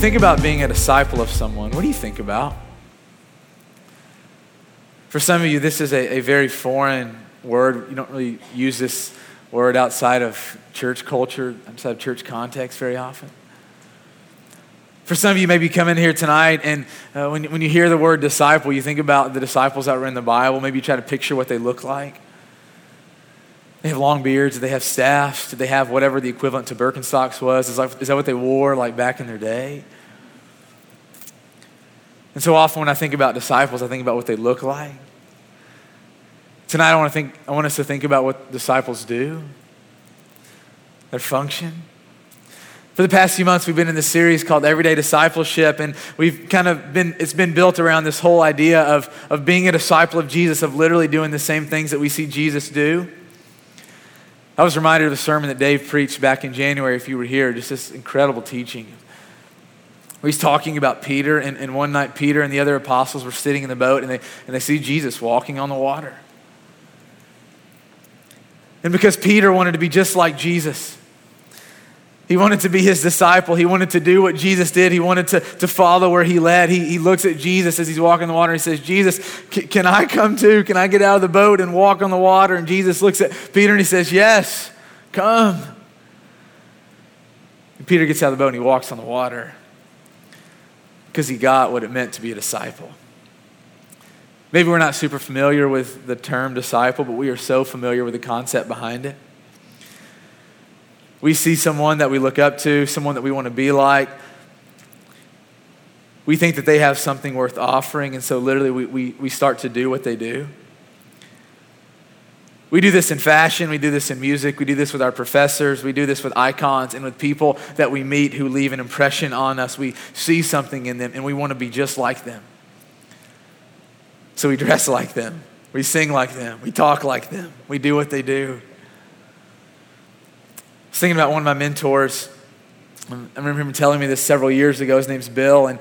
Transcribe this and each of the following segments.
think about being a disciple of someone, what do you think about? For some of you, this is a, a very foreign word. You don't really use this word outside of church culture, outside of church context very often. For some of you, maybe come in here tonight, and uh, when, when you hear the word disciple, you think about the disciples that were in the Bible. Maybe you try to picture what they look like. They have long beards. Did they have staffs? Did they have whatever the equivalent to Birkenstocks was? Is, like, is that what they wore like back in their day? And so often when I think about disciples, I think about what they look like. Tonight I want to think I want us to think about what disciples do, their function. For the past few months, we've been in this series called Everyday Discipleship, and we've kind of been, it's been built around this whole idea of, of being a disciple of Jesus, of literally doing the same things that we see Jesus do. I was reminded of a sermon that Dave preached back in January, if you were here, just this incredible teaching. He's talking about Peter, and, and one night Peter and the other apostles were sitting in the boat, and they, and they see Jesus walking on the water. And because Peter wanted to be just like Jesus, he wanted to be his disciple. He wanted to do what Jesus did. He wanted to, to follow where he led. He, he looks at Jesus as he's walking the water. He says, Jesus, can I come too? Can I get out of the boat and walk on the water? And Jesus looks at Peter and he says, Yes, come. And Peter gets out of the boat and he walks on the water because he got what it meant to be a disciple. Maybe we're not super familiar with the term disciple, but we are so familiar with the concept behind it. We see someone that we look up to, someone that we want to be like. We think that they have something worth offering, and so literally we, we, we start to do what they do. We do this in fashion, we do this in music, we do this with our professors, we do this with icons and with people that we meet who leave an impression on us. We see something in them and we want to be just like them. So we dress like them, we sing like them, we talk like them, we do what they do was thinking about one of my mentors. I remember him telling me this several years ago. His name's Bill, and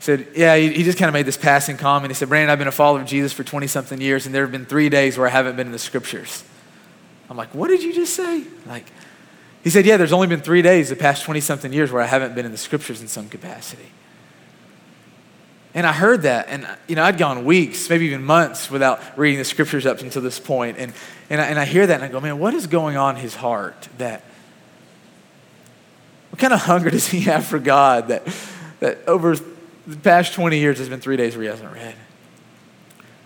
said, Yeah, he, he just kind of made this passing comment. He said, Brandon, I've been a follower of Jesus for 20 something years, and there have been three days where I haven't been in the scriptures. I'm like, What did you just say? Like, he said, Yeah, there's only been three days the past 20 something years where I haven't been in the scriptures in some capacity. And I heard that, and you know, I'd gone weeks, maybe even months without reading the scriptures up until this point. And, and, I, and I hear that, and I go, man, what is going on in his heart that what kind of hunger does he have for God that, that over the past 20 years has been three days where he hasn't read?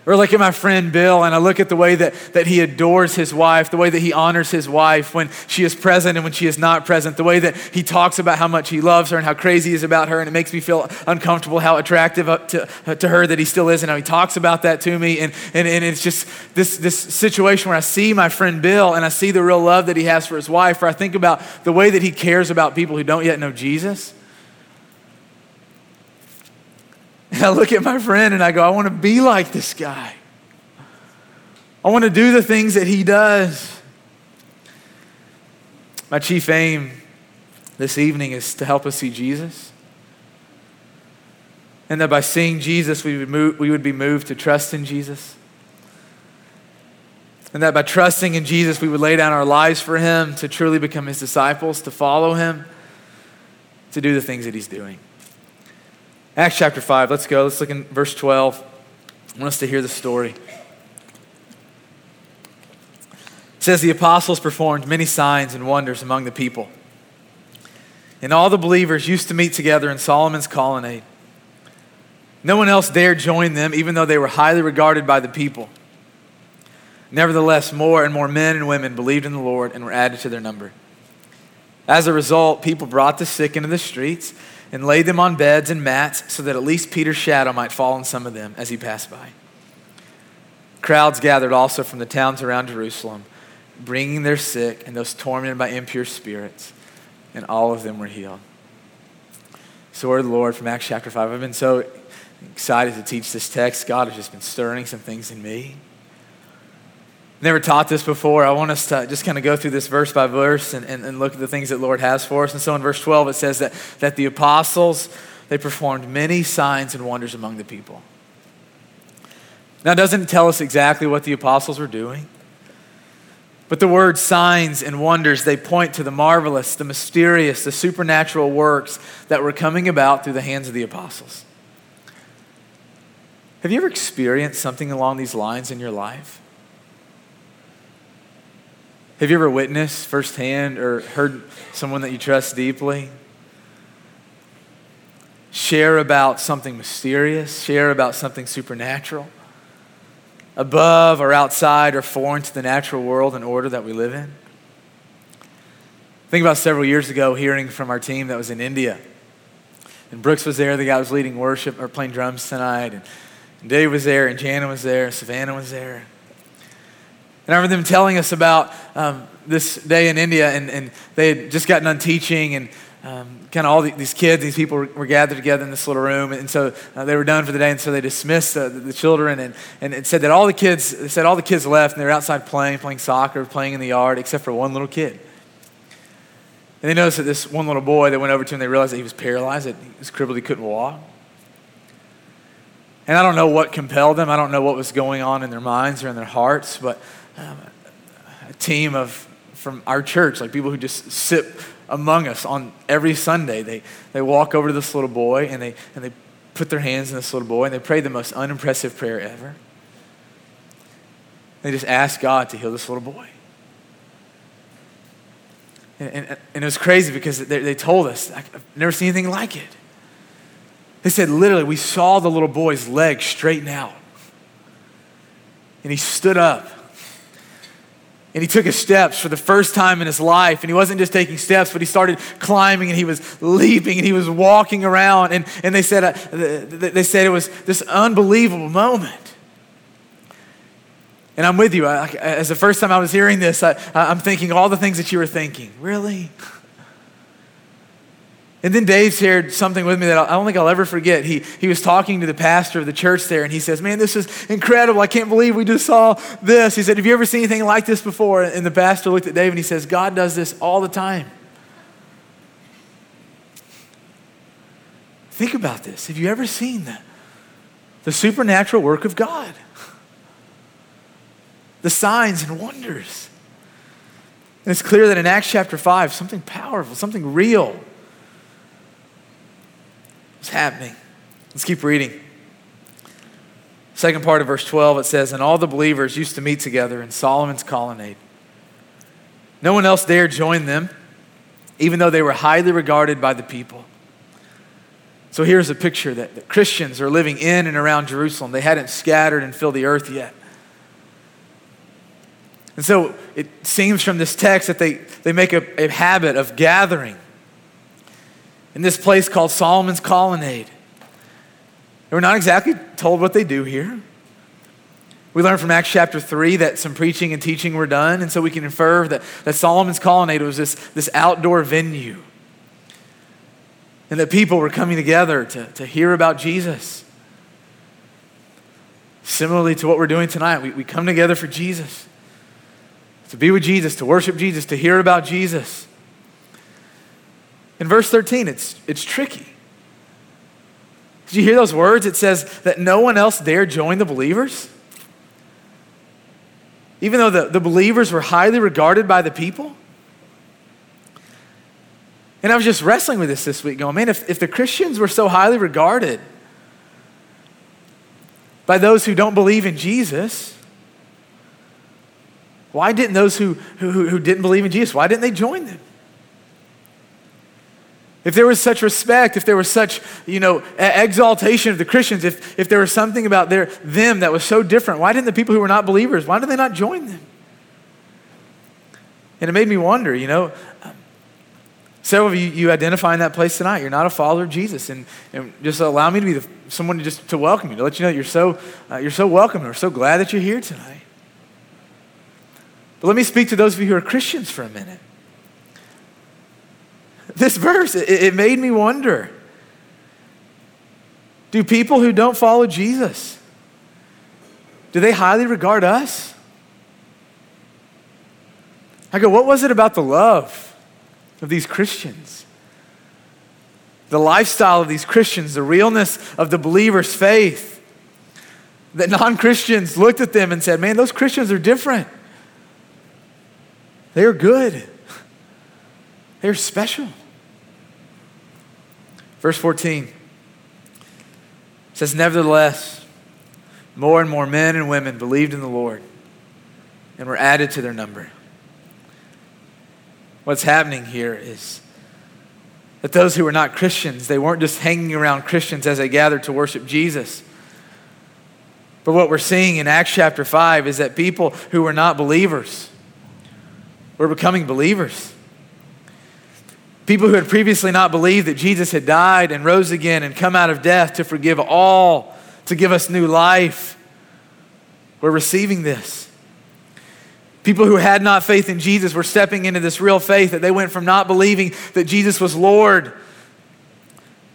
Or look at my friend Bill, and I look at the way that, that he adores his wife, the way that he honors his wife when she is present and when she is not present, the way that he talks about how much he loves her and how crazy he is about her, and it makes me feel uncomfortable how attractive uh, to, uh, to her that he still is, and how he talks about that to me. And, and, and it's just this, this situation where I see my friend Bill and I see the real love that he has for his wife, where I think about the way that he cares about people who don't yet know Jesus. And I look at my friend and I go, I want to be like this guy. I want to do the things that he does. My chief aim this evening is to help us see Jesus. And that by seeing Jesus, we would, move, we would be moved to trust in Jesus. And that by trusting in Jesus, we would lay down our lives for him to truly become his disciples, to follow him, to do the things that he's doing. Acts chapter 5, let's go. Let's look in verse 12. I want us to hear the story. It says, The apostles performed many signs and wonders among the people. And all the believers used to meet together in Solomon's colonnade. No one else dared join them, even though they were highly regarded by the people. Nevertheless, more and more men and women believed in the Lord and were added to their number. As a result, people brought the sick into the streets and laid them on beds and mats so that at least Peter's shadow might fall on some of them as he passed by. Crowds gathered also from the towns around Jerusalem, bringing their sick and those tormented by impure spirits, and all of them were healed. So, word of the Lord from Acts chapter 5. I've been so excited to teach this text. God has just been stirring some things in me never taught this before, I want us to just kind of go through this verse by verse and, and, and, look at the things that Lord has for us. And so in verse 12, it says that, that the apostles, they performed many signs and wonders among the people. Now, it doesn't tell us exactly what the apostles were doing, But the word signs and wonders, they point to the marvelous, the mysterious, the supernatural works that were coming about through the hands of the apostles. Have you ever experienced something along these lines in your life? Have you ever witnessed firsthand or heard someone that you trust deeply share about something mysterious, share about something supernatural? above or outside or foreign to the natural world and order that we live in. Think about several years ago hearing from our team that was in India. And Brooks was there, the guy was leading worship or playing drums tonight. And, Dave was there, and Jana was there, and Savannah was there. And I remember them telling us about um, this day in India, and, and they had just gotten done teaching, and um, kind of all the, these kids, these people were, were, gathered together in this little room, and so uh, they were done for the day, and so they dismissed the, the, children, and, and said that all the kids, they said all the kids left, and they were outside playing, playing soccer, playing in the yard, except for one little kid. And they noticed that this one little boy, they went over to him, they realized that he was paralyzed, that he was crippled, he couldn't walk. And I don't know what compelled them, I don't know what was going on in their minds or in their hearts, but um, a team of from our church, like people who just sit among us on every Sunday. They, they walk over to this little boy and they, and they put their hands in this little boy and they pray the most unimpressive prayer ever. They just ask God to heal this little boy. And, and, and it was crazy because they, they told us, I've never seen anything like it. They said, literally, we saw the little boy's leg straighten out. And he stood up and he took his steps for the first time in his life. And he wasn't just taking steps, but he started climbing and he was leaping and he was walking around. And, and they, said, uh, they said it was this unbelievable moment. And I'm with you. I, as the first time I was hearing this, I, I'm thinking all the things that you were thinking. Really? And then Dave shared something with me that I don't think I'll ever forget. He, he was talking to the pastor of the church there, and he says, Man, this is incredible. I can't believe we just saw this. He said, Have you ever seen anything like this before? And the pastor looked at Dave and he says, God does this all the time. Think about this. Have you ever seen the, the supernatural work of God? The signs and wonders. And it's clear that in Acts chapter 5, something powerful, something real What's happening? Let's keep reading. Second part of verse 12, it says, And all the believers used to meet together in Solomon's colonnade. No one else dared join them, even though they were highly regarded by the people. So here's a picture that, that Christians are living in and around Jerusalem. They hadn't scattered and filled the earth yet. And so it seems from this text that they, they make a, a habit of gathering in this place called Solomon's Colonnade. we're not exactly told what they do here. We learn from Acts chapter 3 that some preaching and teaching were done, and so we can infer that, that Solomon's Colonnade was this, this outdoor venue. And that people were coming together to, to hear about Jesus. Similarly to what we're doing tonight, we, we come together for Jesus, to be with Jesus, to worship Jesus, to hear about Jesus. In verse 13, it's, it's tricky. Did you hear those words? It says that no one else dared join the believers. Even though the, the believers were highly regarded by the people. And I was just wrestling with this this week, going, man, if, if the Christians were so highly regarded by those who don't believe in Jesus, why didn't those who, who, who didn't believe in Jesus, why didn't they join them? If there was such respect, if there was such, you know, exaltation of the Christians, if, if there was something about their, them that was so different, why didn't the people who were not believers, why did they not join them? And it made me wonder, you know, several of you, you identify in that place tonight. You're not a follower of Jesus. And, and just allow me to be the, someone just to welcome you, to let you know you're so, uh, you're so welcome. We're so glad that you're here tonight. But let me speak to those of you who are Christians for a minute. This verse, it, it made me wonder do people who don't follow Jesus, do they highly regard us? I go, what was it about the love of these Christians? The lifestyle of these Christians, the realness of the believer's faith, that non Christians looked at them and said, Man, those Christians are different. They are good. They're special. Verse 14 says, Nevertheless, more and more men and women believed in the Lord and were added to their number. What's happening here is that those who were not Christians, they weren't just hanging around Christians as they gathered to worship Jesus. But what we're seeing in Acts chapter 5 is that people who were not believers were becoming believers. People who had previously not believed that Jesus had died and rose again and come out of death to forgive all, to give us new life, were receiving this. People who had not faith in Jesus were stepping into this real faith that they went from not believing that Jesus was Lord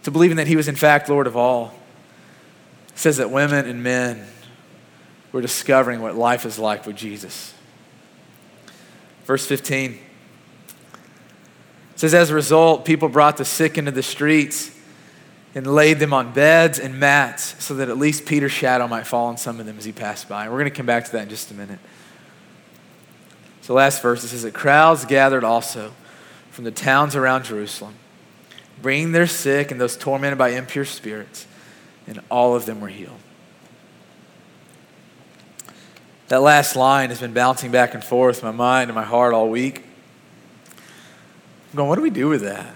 to believing that he was, in fact, Lord of all. It says that women and men were discovering what life is like with Jesus. Verse 15 says, As a result, people brought the sick into the streets and laid them on beds and mats so that at least Peter's shadow might fall on some of them as he passed by. And we're going to come back to that in just a minute. So, last verse, it says that crowds gathered also from the towns around Jerusalem, bringing their sick and those tormented by impure spirits, and all of them were healed. That last line has been bouncing back and forth in my mind and my heart all week. I'm going, what do we do with that?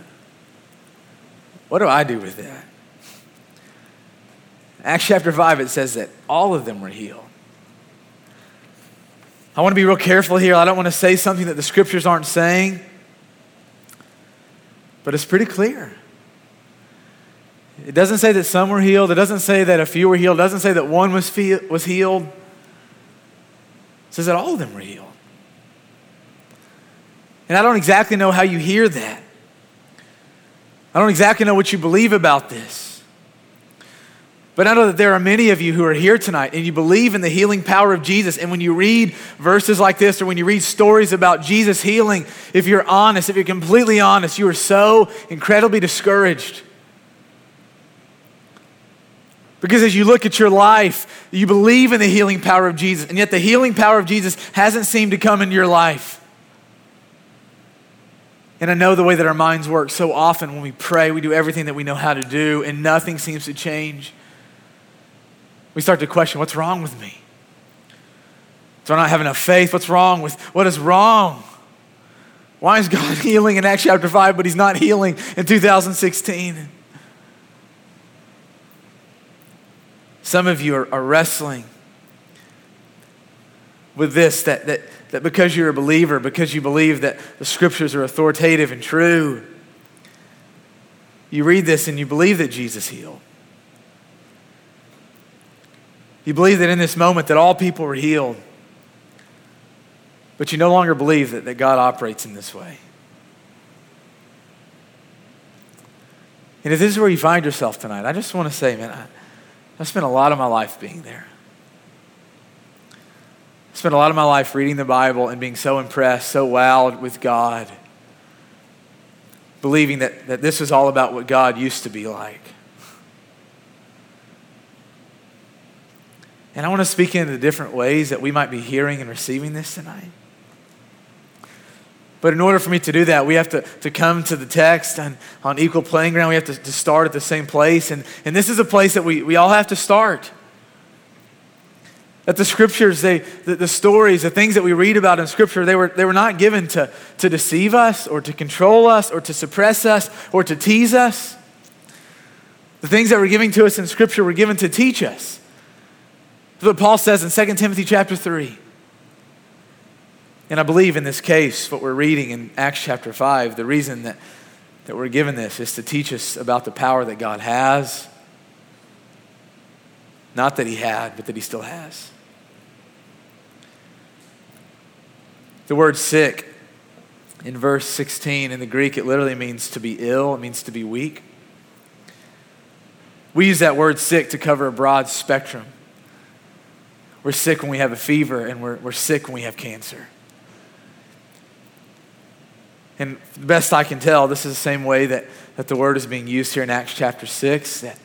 What do I do with that? Acts chapter 5, it says that all of them were healed. I want to be real careful here. I don't want to say something that the scriptures aren't saying, but it's pretty clear. It doesn't say that some were healed. It doesn't say that a few were healed. It doesn't say that one was, fe- was healed. It says that all of them were healed. And I don't exactly know how you hear that. I don't exactly know what you believe about this. But I know that there are many of you who are here tonight and you believe in the healing power of Jesus. And when you read verses like this or when you read stories about Jesus healing, if you're honest, if you're completely honest, you are so incredibly discouraged. Because as you look at your life, you believe in the healing power of Jesus, and yet the healing power of Jesus hasn't seemed to come into your life. And I know the way that our minds work so often when we pray, we do everything that we know how to do, and nothing seems to change. We start to question what's wrong with me? Do I not have enough faith? What's wrong with what is wrong? Why is God healing in Acts chapter 5, but He's not healing in 2016? Some of you are, are wrestling with this that, that, that because you're a believer, because you believe that the scriptures are authoritative and true, you read this and you believe that Jesus healed. You believe that in this moment that all people were healed. But you no longer believe that, that God operates in this way. And if this is where you find yourself tonight, I just want to say, man, I, I spent a lot of my life being there. Spent a lot of my life reading the Bible and being so impressed, so wowed with God, believing that, that this was all about what God used to be like. And I want to speak into the different ways that we might be hearing and receiving this tonight. But in order for me to do that, we have to, to come to the text on, on equal playing ground. We have to, to start at the same place. And, and this is a place that we, we all have to start. That the scriptures, they, the, the stories, the things that we read about in scripture, they were, they were not given to, to deceive us or to control us or to suppress us or to tease us. The things that were given to us in scripture were given to teach us. That's what Paul says in 2 Timothy chapter 3. And I believe in this case, what we're reading in Acts chapter 5, the reason that, that we're given this is to teach us about the power that God has. Not that he had, but that he still has. The word sick in verse 16 in the Greek, it literally means to be ill, it means to be weak. We use that word sick to cover a broad spectrum. We're sick when we have a fever, and we're, we're sick when we have cancer. And the best I can tell, this is the same way that, that the word is being used here in Acts chapter 6. That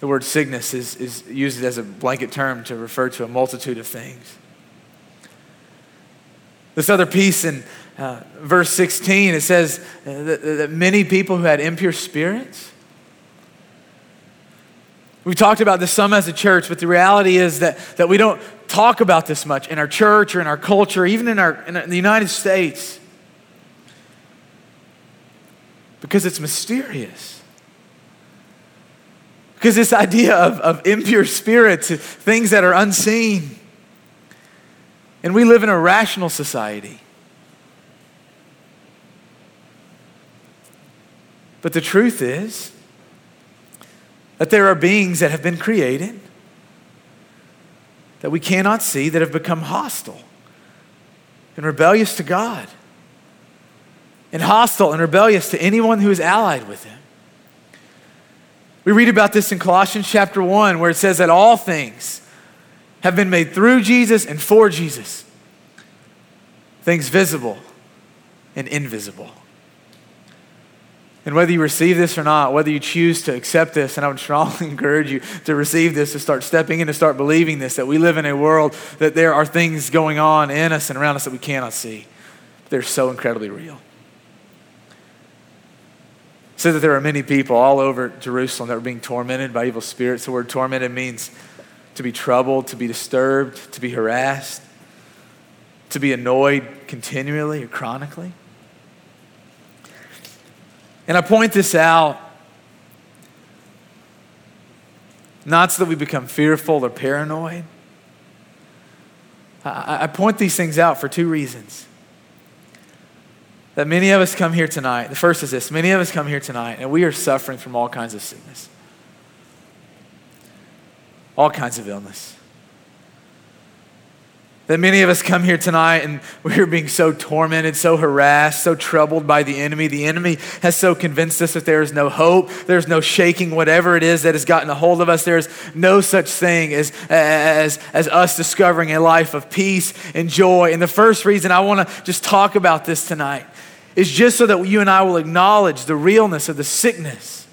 the word sickness is, is used as a blanket term to refer to a multitude of things. This other piece in uh, verse 16, it says that, that many people who had impure spirits, we talked about this some as a church, but the reality is that, that we don't talk about this much in our church or in our culture, even in, our, in the United States, because it's mysterious. Because this idea of, of impure spirits, things that are unseen, and we live in a rational society. But the truth is, that there are beings that have been created that we cannot see that have become hostile and rebellious to God, and hostile and rebellious to anyone who is allied with Him. We read about this in Colossians chapter 1, where it says that all things have been made through Jesus and for Jesus, things visible and invisible. And whether you receive this or not, whether you choose to accept this, and I would strongly encourage you to receive this, to start stepping in, to start believing this, that we live in a world that there are things going on in us and around us that we cannot see. They're so incredibly real. It says that there are many people all over Jerusalem that were being tormented by evil spirits. The word tormented means to be troubled, to be disturbed, to be harassed, to be annoyed continually or chronically. And I point this out not so that we become fearful or paranoid. I, I point these things out for two reasons. That many of us come here tonight. The first is this many of us come here tonight and we are suffering from all kinds of sickness, all kinds of illness. That many of us come here tonight and we're being so tormented, so harassed, so troubled by the enemy. The enemy has so convinced us that there is no hope, there's no shaking whatever it is that has gotten a hold of us. There's no such thing as, as, as us discovering a life of peace and joy. And the first reason I want to just talk about this tonight is just so that you and I will acknowledge the realness of the sickness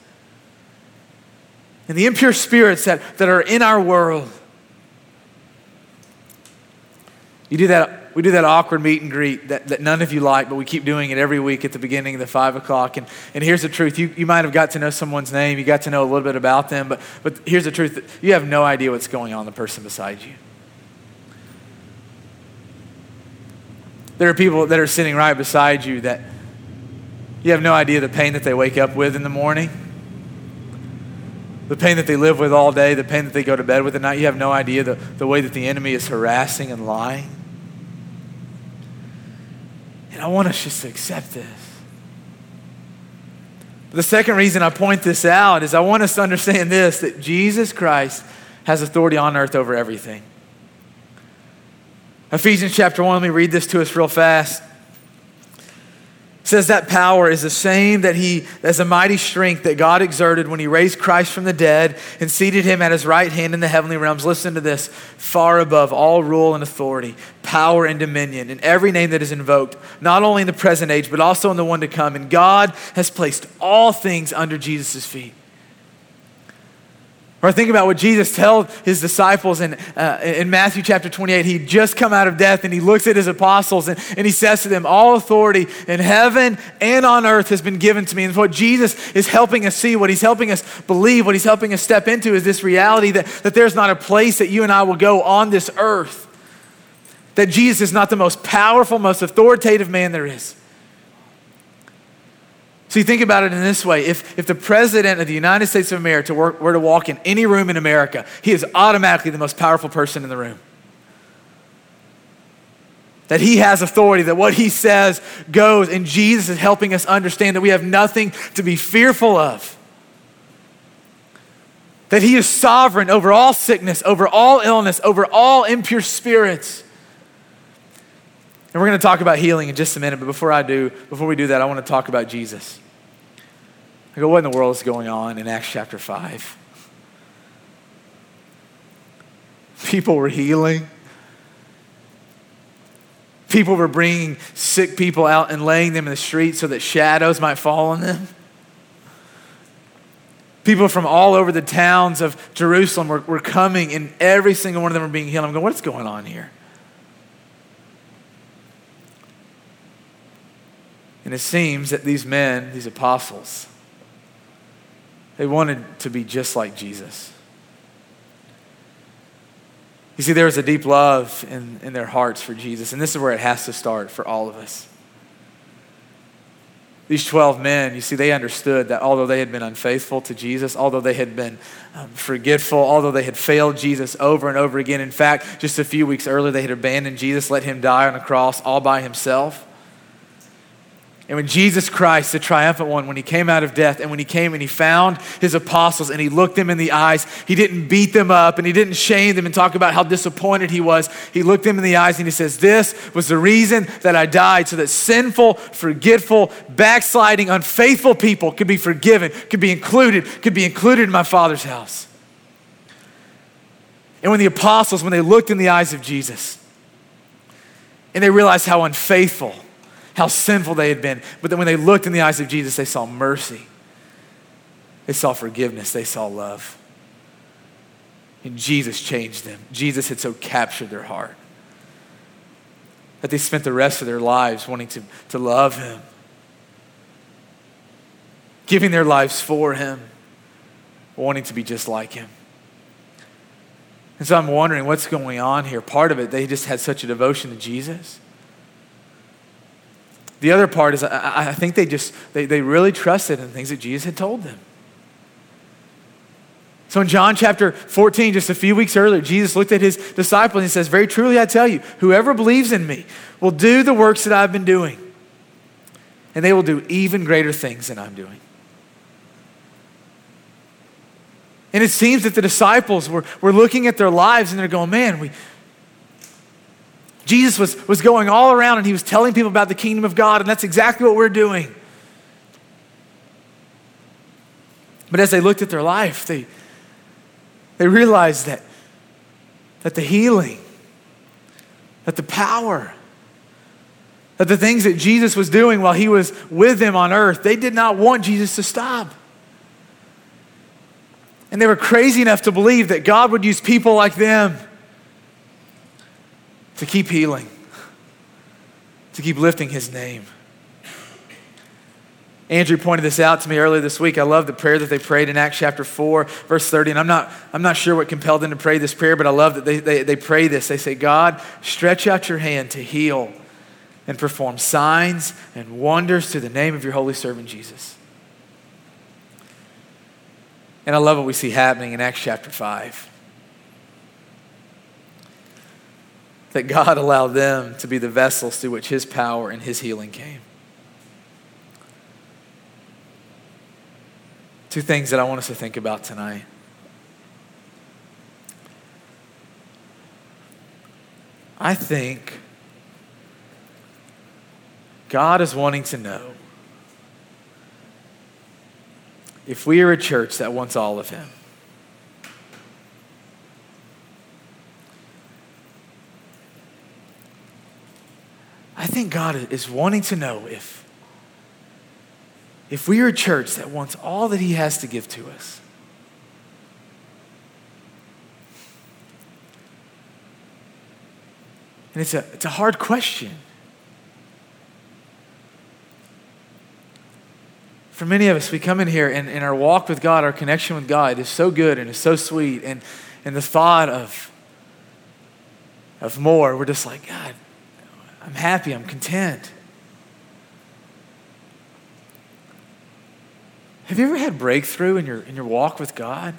and the impure spirits that, that are in our world. You do that, we do that awkward meet and greet that, that none of you like, but we keep doing it every week at the beginning of the five o'clock. And, and here's the truth you, you might have got to know someone's name, you got to know a little bit about them, but, but here's the truth you have no idea what's going on the person beside you. There are people that are sitting right beside you that you have no idea the pain that they wake up with in the morning, the pain that they live with all day, the pain that they go to bed with at night. You have no idea the, the way that the enemy is harassing and lying. And I want us just to accept this. The second reason I point this out is I want us to understand this that Jesus Christ has authority on earth over everything. Ephesians chapter 1, let me read this to us real fast says that power is the same that he as a mighty strength that God exerted when he raised Christ from the dead and seated him at his right hand in the heavenly realms. Listen to this, far above all rule and authority, power and dominion, and every name that is invoked, not only in the present age, but also in the one to come. And God has placed all things under Jesus' feet. Or think about what Jesus told his disciples in, uh, in Matthew chapter 28. He'd just come out of death and he looks at his apostles and, and he says to them, All authority in heaven and on earth has been given to me. And what Jesus is helping us see, what he's helping us believe, what he's helping us step into is this reality that, that there's not a place that you and I will go on this earth. That Jesus is not the most powerful, most authoritative man there is. So you think about it in this way if, if the president of the United States of America were, were to walk in any room in America, he is automatically the most powerful person in the room. That he has authority, that what he says goes, and Jesus is helping us understand that we have nothing to be fearful of. That he is sovereign over all sickness, over all illness, over all impure spirits. And we're going to talk about healing in just a minute, but before I do, before we do that, I want to talk about Jesus. I go, what in the world is going on in Acts chapter 5? People were healing. People were bringing sick people out and laying them in the street so that shadows might fall on them. People from all over the towns of Jerusalem were, were coming, and every single one of them were being healed. I'm going, what's going on here? And it seems that these men, these apostles, they wanted to be just like Jesus. You see, there was a deep love in, in their hearts for Jesus, and this is where it has to start for all of us. These 12 men, you see, they understood that although they had been unfaithful to Jesus, although they had been um, forgetful, although they had failed Jesus over and over again, in fact, just a few weeks earlier, they had abandoned Jesus, let him die on a cross all by himself. And when Jesus Christ, the triumphant one, when he came out of death and when he came and he found his apostles and he looked them in the eyes, he didn't beat them up and he didn't shame them and talk about how disappointed he was. He looked them in the eyes and he says, This was the reason that I died, so that sinful, forgetful, backsliding, unfaithful people could be forgiven, could be included, could be included in my Father's house. And when the apostles, when they looked in the eyes of Jesus and they realized how unfaithful, how sinful they had been. But then when they looked in the eyes of Jesus, they saw mercy, they saw forgiveness, they saw love. And Jesus changed them. Jesus had so captured their heart that they spent the rest of their lives wanting to, to love Him, giving their lives for Him, wanting to be just like Him. And so I'm wondering what's going on here. Part of it, they just had such a devotion to Jesus the other part is I, I think they just, they, they really trusted in things that Jesus had told them. So in John chapter 14, just a few weeks earlier, Jesus looked at his disciples and he says, Very truly I tell you, whoever believes in me will do the works that I've been doing, and they will do even greater things than I'm doing. And it seems that the disciples were, were looking at their lives and they're going, Man, we, Jesus was, was going all around and he was telling people about the kingdom of God, and that's exactly what we're doing. But as they looked at their life, they, they realized that, that the healing, that the power, that the things that Jesus was doing while he was with them on earth, they did not want Jesus to stop. And they were crazy enough to believe that God would use people like them to keep healing, to keep lifting his name. Andrew pointed this out to me earlier this week. I love the prayer that they prayed in Acts chapter 4, verse 30. And I'm not, I'm not sure what compelled them to pray this prayer, but I love that they, they, they pray this. They say, God, stretch out your hand to heal and perform signs and wonders through the name of your holy servant Jesus. And I love what we see happening in Acts chapter 5. That God allowed them to be the vessels through which His power and His healing came. Two things that I want us to think about tonight. I think God is wanting to know if we are a church that wants all of Him. Think God is wanting to know if, if we are a church that wants all that He has to give to us. And it's a, it's a hard question. For many of us, we come in here and, and our walk with God, our connection with God is so good and is so sweet. And, and the thought of, of more, we're just like, God, I'm happy, I'm content. Have you ever had breakthrough in your, in your walk with God?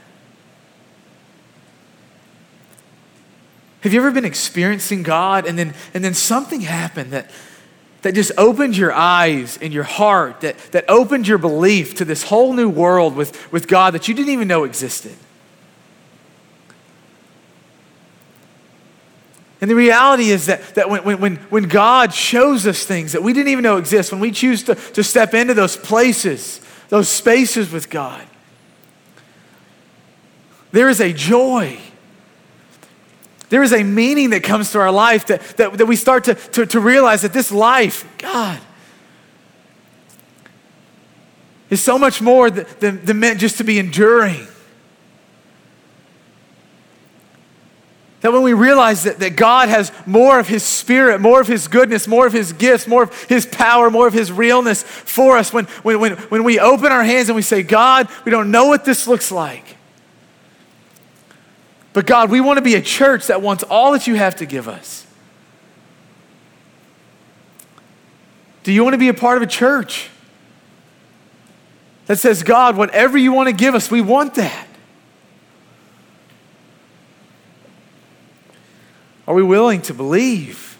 Have you ever been experiencing God and then, and then something happened that, that just opened your eyes and your heart, that, that opened your belief to this whole new world with, with God that you didn't even know existed? And the reality is that, that when, when, when God shows us things that we didn't even know exist, when we choose to, to step into those places, those spaces with God, there is a joy. There is a meaning that comes to our life that, that, that we start to, to, to realize that this life, God, is so much more than, than, than meant just to be enduring. That when we realize that, that God has more of His Spirit, more of His goodness, more of His gifts, more of His power, more of His realness for us, when, when, when, when we open our hands and we say, God, we don't know what this looks like. But God, we want to be a church that wants all that you have to give us. Do you want to be a part of a church that says, God, whatever you want to give us, we want that? Are we willing to believe?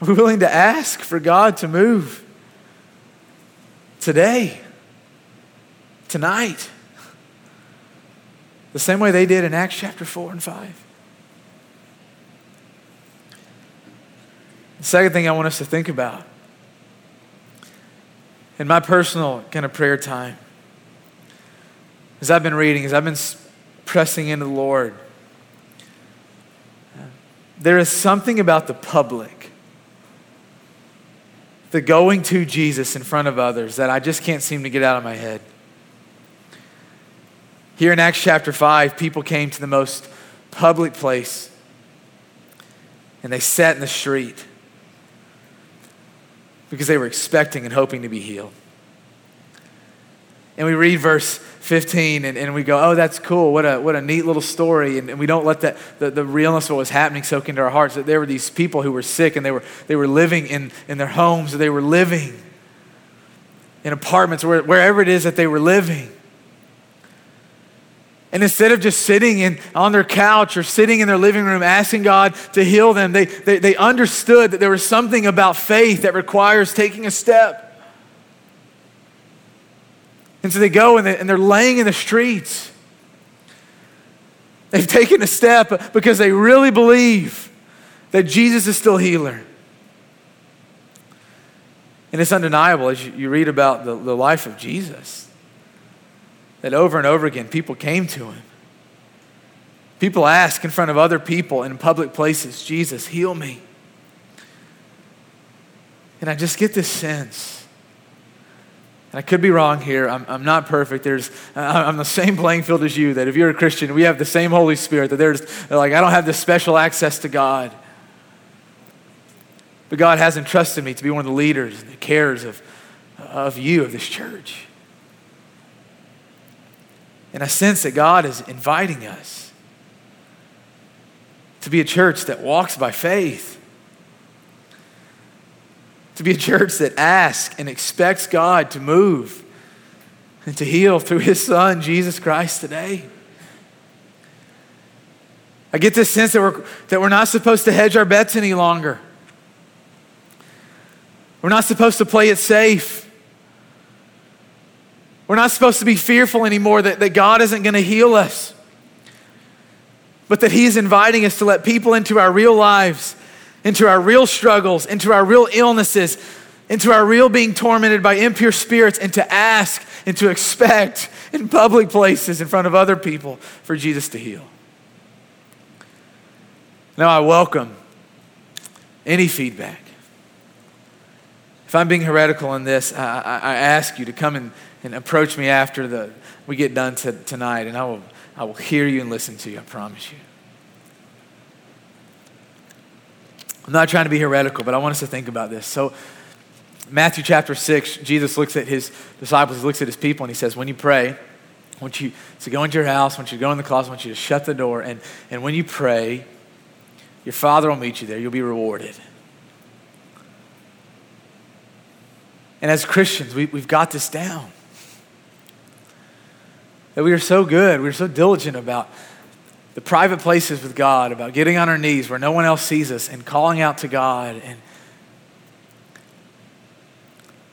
Are we willing to ask for God to move today, tonight, the same way they did in Acts chapter 4 and 5? The second thing I want us to think about in my personal kind of prayer time, as I've been reading, as I've been pressing into the Lord, there is something about the public, the going to Jesus in front of others, that I just can't seem to get out of my head. Here in Acts chapter 5, people came to the most public place and they sat in the street because they were expecting and hoping to be healed. And we read verse 15 and, and we go, oh, that's cool. What a, what a neat little story. And, and we don't let that, the, the realness of what was happening soak into our hearts. That there were these people who were sick and they were, they were living in, in their homes, they were living in apartments, where, wherever it is that they were living. And instead of just sitting in, on their couch or sitting in their living room asking God to heal them, they, they, they understood that there was something about faith that requires taking a step. And so they go and, they, and they're laying in the streets. They've taken a step because they really believe that Jesus is still healer. And it's undeniable as you, read about the, the life of Jesus that over and over again people came to him. People ask in front of other people in public places, Jesus, heal me. And I just get this sense and I could be wrong here. I'm, I'm not perfect. There's, I'm the same playing field as you, that if you're a Christian, we have the same Holy Spirit, that there's, like, I don't have this special access to God. But God has entrusted me to be one of the leaders and the cares of, of you, of this church. And I sense that God is inviting us to be a church that walks by faith to be a church that asks and expects God to move and to heal through his son, Jesus Christ, today. I get this sense that we're, that we're not supposed to hedge our bets any longer. We're not supposed to play it safe. We're not supposed to be fearful anymore that, that God isn't going to heal us, but that He's inviting us to let people into our real lives into our real struggles, into our real illnesses, into our real being tormented by impure spirits, and to ask and to expect in public places in front of other people for Jesus to heal. Now, I welcome any feedback. If I'm being heretical in this, I, I, I ask you to come and, and approach me after the, we get done to, tonight, and I will, I will hear you and listen to you, I promise you. I'm not trying to be heretical, but I want us to think about this. So, Matthew chapter 6, Jesus looks at his disciples, he looks at his people, and he says, When you pray, I want you to go into your house, I want you to go in the closet, I want you to shut the door, and, and when you pray, your Father will meet you there. You'll be rewarded. And as Christians, we, we've got this down. That we are so good, we're so diligent about the private places with God, about getting on our knees where no one else sees us and calling out to God. And,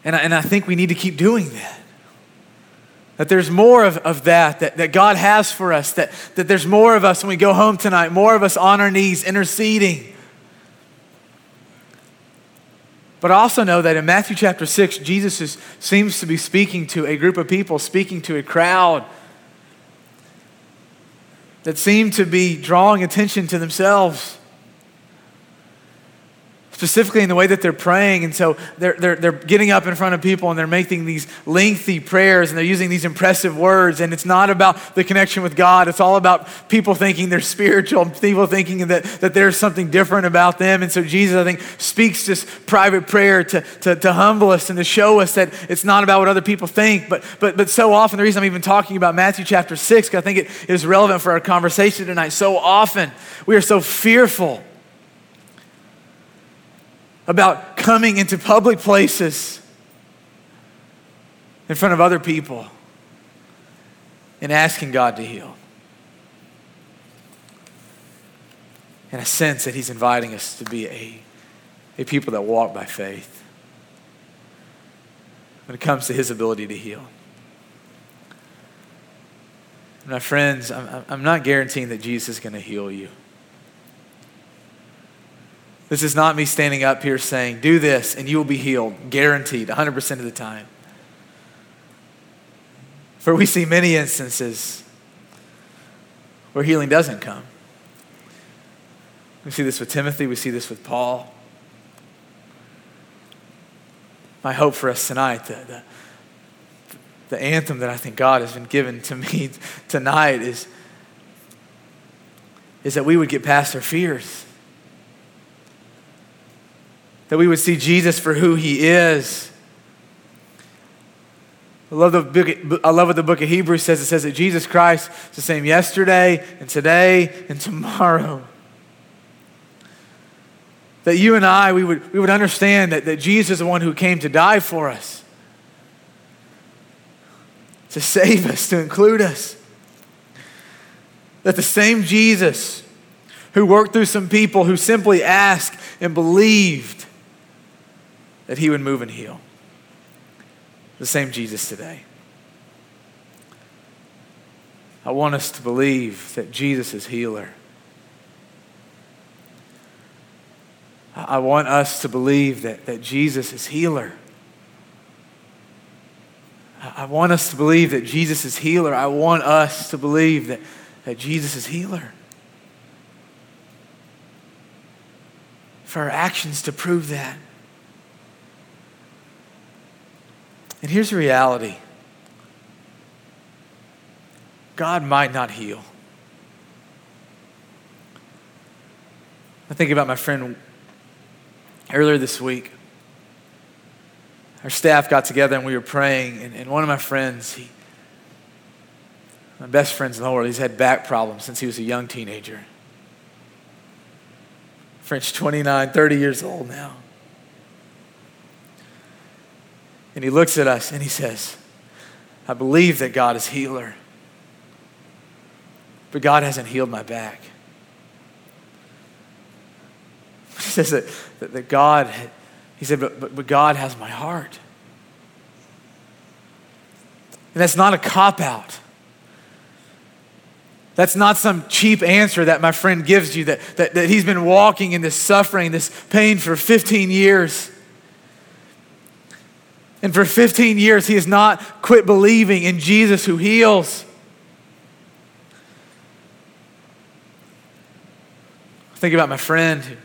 and, I, and I think we need to keep doing that. That there's more of, of that, that that God has for us, that, that there's more of us when we go home tonight, more of us on our knees interceding. But I also know that in Matthew chapter 6, Jesus is, seems to be speaking to a group of people, speaking to a crowd that seem to be drawing attention to themselves. Specifically in the way that they're praying. And so they're, they're, they're getting up in front of people and they're making these lengthy prayers and they're using these impressive words. And it's not about the connection with God, it's all about people thinking they're spiritual, people thinking that, that there's something different about them. And so Jesus, I think, speaks this private prayer to, to, to humble us and to show us that it's not about what other people think. But, but, but so often, the reason I'm even talking about Matthew chapter 6, because I think it is relevant for our conversation tonight. So often, we are so fearful about coming into public places in front of other people and asking God to heal. In a sense that He's inviting us to be a, a people that walk by faith when it comes to His ability to heal. My friends, I'm, I'm not guaranteeing that Jesus is going to heal you. This is not me standing up here saying, do this and you will be healed, guaranteed, 100% of the time. For we see many instances where healing doesn't come. We see this with Timothy, we see this with Paul. My hope for us tonight, the, the, the anthem that I think God has been given to me tonight is, is that we would get past our fears that we would see Jesus for who he is. I love, the book, I love what the book of Hebrews says. It says that Jesus Christ is the same yesterday and today and tomorrow. That you and I, we would, we would understand that, that Jesus is the one who came to die for us, to save us, to include us. That the same Jesus who worked through some people who simply asked and believed that he would move and heal. The same Jesus today. I want us to believe that Jesus is healer. I want us to believe that, that Jesus is healer. I want us to believe that Jesus is healer. I want us to believe that, that Jesus is healer. For our actions to prove that. And here's the reality God might not heal. I think about my friend earlier this week. Our staff got together and we were praying, and, and one of my friends, he, my best friends in the whole world, he's had back problems since he was a young teenager. French 29, 30 years old now. And he looks at us and he says, I believe that God is healer, but God hasn't healed my back. He says that, that, that God, he said, but, but, but God has my heart. And that's not a cop out. That's not some cheap answer that my friend gives you that, that, that he's been walking in this suffering, this pain for 15 years. And for 15 years, he has not quit believing in Jesus who heals. Think about my friend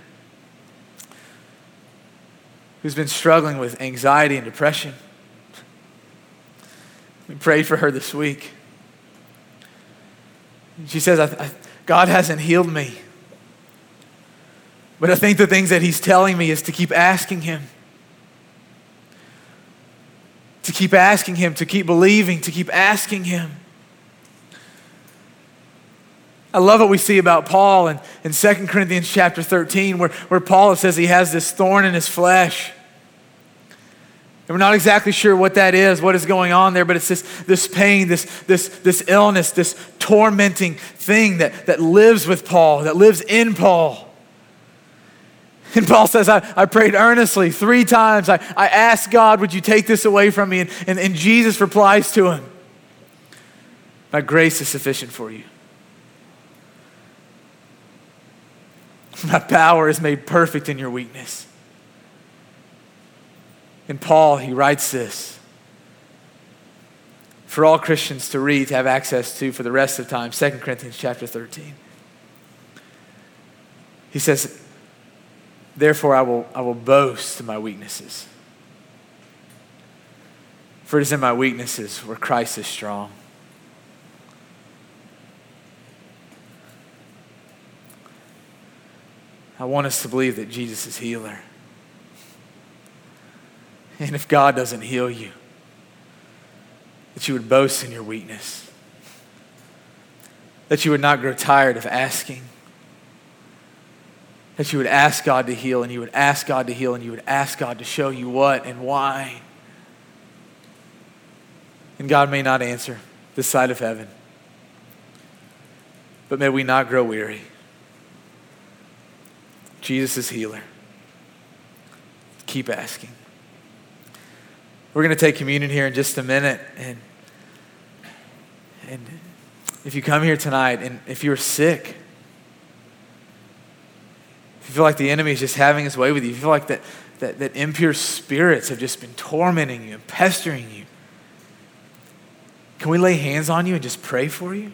who's been struggling with anxiety and depression. We prayed for her this week. She says, I, I, God hasn't healed me. But I think the things that He's telling me is to keep asking Him to keep asking Him, to keep believing, to keep asking Him. I love what we see about Paul in, in 2 Corinthians chapter 13, where, where Paul says he has this thorn in his flesh. And we're not exactly sure what that is, what is going on there, but it's this, this pain, this, this, this illness, this tormenting thing that, that lives with Paul, that lives in Paul. And Paul says, I, I prayed earnestly three times. I, I asked God, would you take this away from me? And, and, and Jesus replies to him, My grace is sufficient for you. My power is made perfect in your weakness. And Paul, he writes this for all Christians to read, to have access to for the rest of time, 2 Corinthians chapter 13. He says, Therefore, I will, I will boast in my weaknesses. For it is in my weaknesses where Christ is strong. I want us to believe that Jesus is healer. And if God doesn't heal you, that you would boast in your weakness, that you would not grow tired of asking, that you would ask God to heal, and you would ask God to heal, and you would ask God to show you what and why. And God may not answer this side of heaven, but may we not grow weary. Jesus is healer. Keep asking. We're going to take communion here in just a minute. And, and if you come here tonight and if you're sick, you feel like the enemy is just having his way with you, if you feel like that, that, that impure spirits have just been tormenting you and pestering you, can we lay hands on you and just pray for you?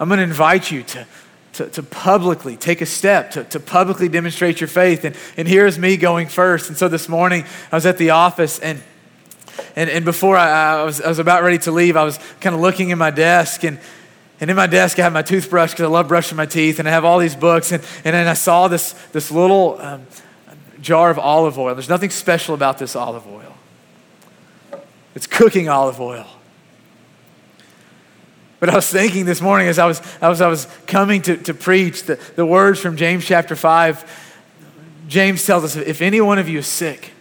I'm going to invite you to, to, to publicly take a step, to, to publicly demonstrate your faith. And, and here's me going first. And so this morning, I was at the office, and, and, and before I, I, was, I was about ready to leave, I was kind of looking in my desk, and, and in my desk, I have my toothbrush because I love brushing my teeth, and I have all these books. And, and then I saw this, this little um, jar of olive oil. There's nothing special about this olive oil, it's cooking olive oil. But I was thinking this morning as I was, as I was coming to, to preach the, the words from James chapter 5. James tells us if any one of you is sick,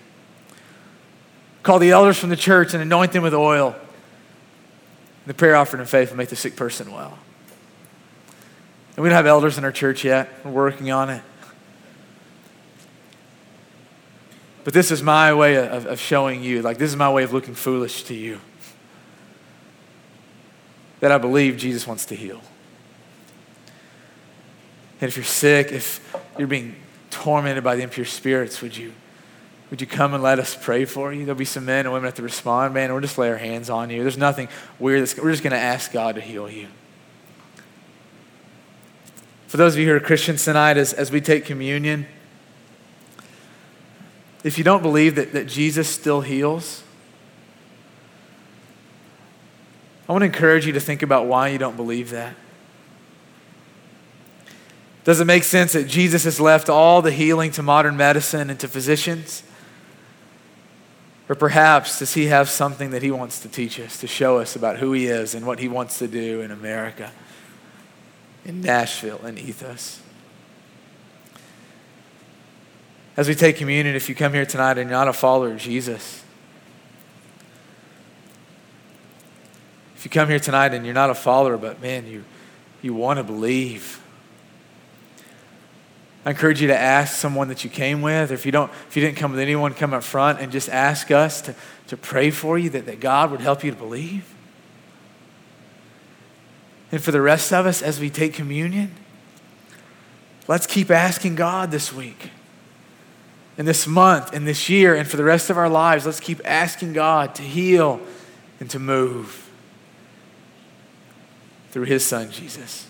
call the elders from the church and anoint them with oil. The prayer offered in faith will make the sick person well. And we don't have elders in our church yet. We're working on it. But this is my way of, of showing you, like, this is my way of looking foolish to you that I believe Jesus wants to heal. And if you're sick, if you're being tormented by the impure spirits, would you, would you come and let us pray for you? There'll be some men and women have to respond, man. We'll just lay our hands on you. There's nothing weird. we're just going to ask God to heal you. For those of you who are Christians tonight, as, as we take communion, if you don't believe that, that Jesus still heals, I want to encourage you to think about why you don't believe that. Does it make sense that Jesus has left all the healing to modern medicine and to physicians? Or perhaps does he have something that he wants to teach us, to show us about who he is and what he wants to do in America, in Nashville, in Ethos? As we take communion, if you come here tonight and you're not a follower of Jesus, If you come here tonight and you're not a follower, but man, you, you want to believe, I encourage you to ask someone that you came with, or if you don't, if you didn't come with anyone, come up front and just ask us to, to pray for you that, that God would help you to believe. And for the rest of us, as we take communion, let's keep asking God this week, and this month, and this year, and for the rest of our lives, let's keep asking God to heal and to move through his son, Jesus.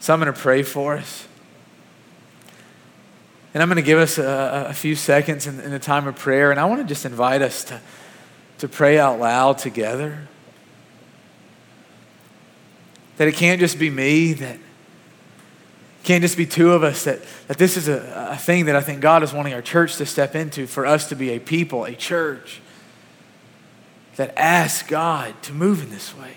So I'm going to pray for us. And I'm going to give us a, a few seconds in, in the time of prayer. And I want to just invite us to, to pray out loud together. That it can't just be me, that it can't just be two of us, that, that this is a, a thing that I think God is wanting our church to step into for us to be a people, a church that asks God to move in this way.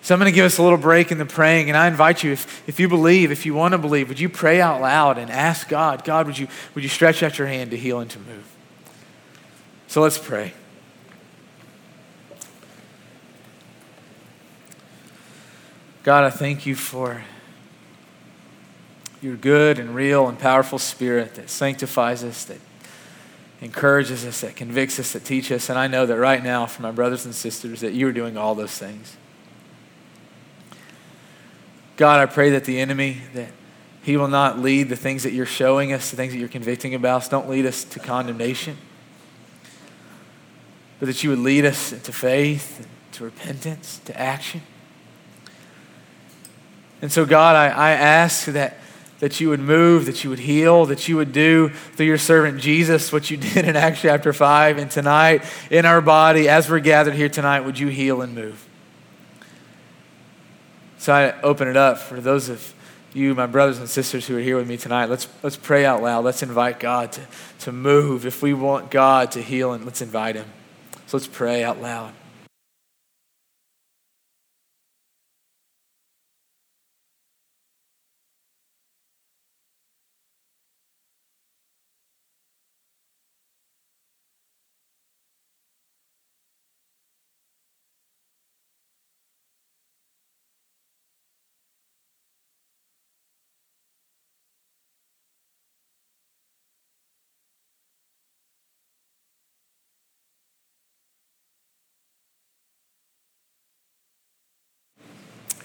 So I'm going to give us a little break in the praying, and I invite you, if, if you believe, if you want to believe, would you pray out loud and ask God, God, would you, would you stretch out your hand to heal and to move? So let's pray. God, I thank you for your good and real and powerful spirit that sanctifies us, that encourages us, that convicts us, that teaches us. And I know that right now, for my brothers and sisters, that you are doing all those things. God, I pray that the enemy, that he will not lead the things that you're showing us, the things that you're convicting about. us. Don't lead us to condemnation, but that you would lead us to faith, to repentance, to action. And so, God, I, I ask that, that you would move, that you would heal, that you would do through your servant Jesus what you did in Acts chapter 5. And tonight, in our body, as we're gathered here tonight, would you heal and move? So I open it up for those of you, my brothers and sisters who are here with me tonight. Let's, let's pray out loud. Let's invite God to, to move. If we want God to heal, and let's invite Him. So let's pray out loud.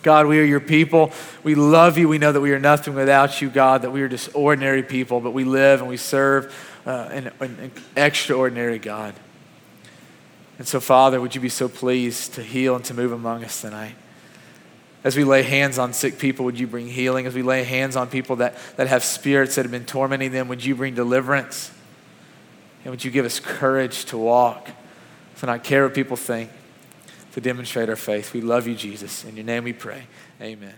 God, we are your people. We love you. We know that we are nothing without you, God, that we are just ordinary people, but we live and we serve uh, an, an extraordinary God. And so, Father, would you be so pleased to heal and to move among us tonight? As we lay hands on sick people, would you bring healing? As we lay hands on people that, that have spirits that have been tormenting them, would you bring deliverance? And would you give us courage to walk, to not care what people think? To demonstrate our faith. We love you, Jesus. In your name we pray. Amen.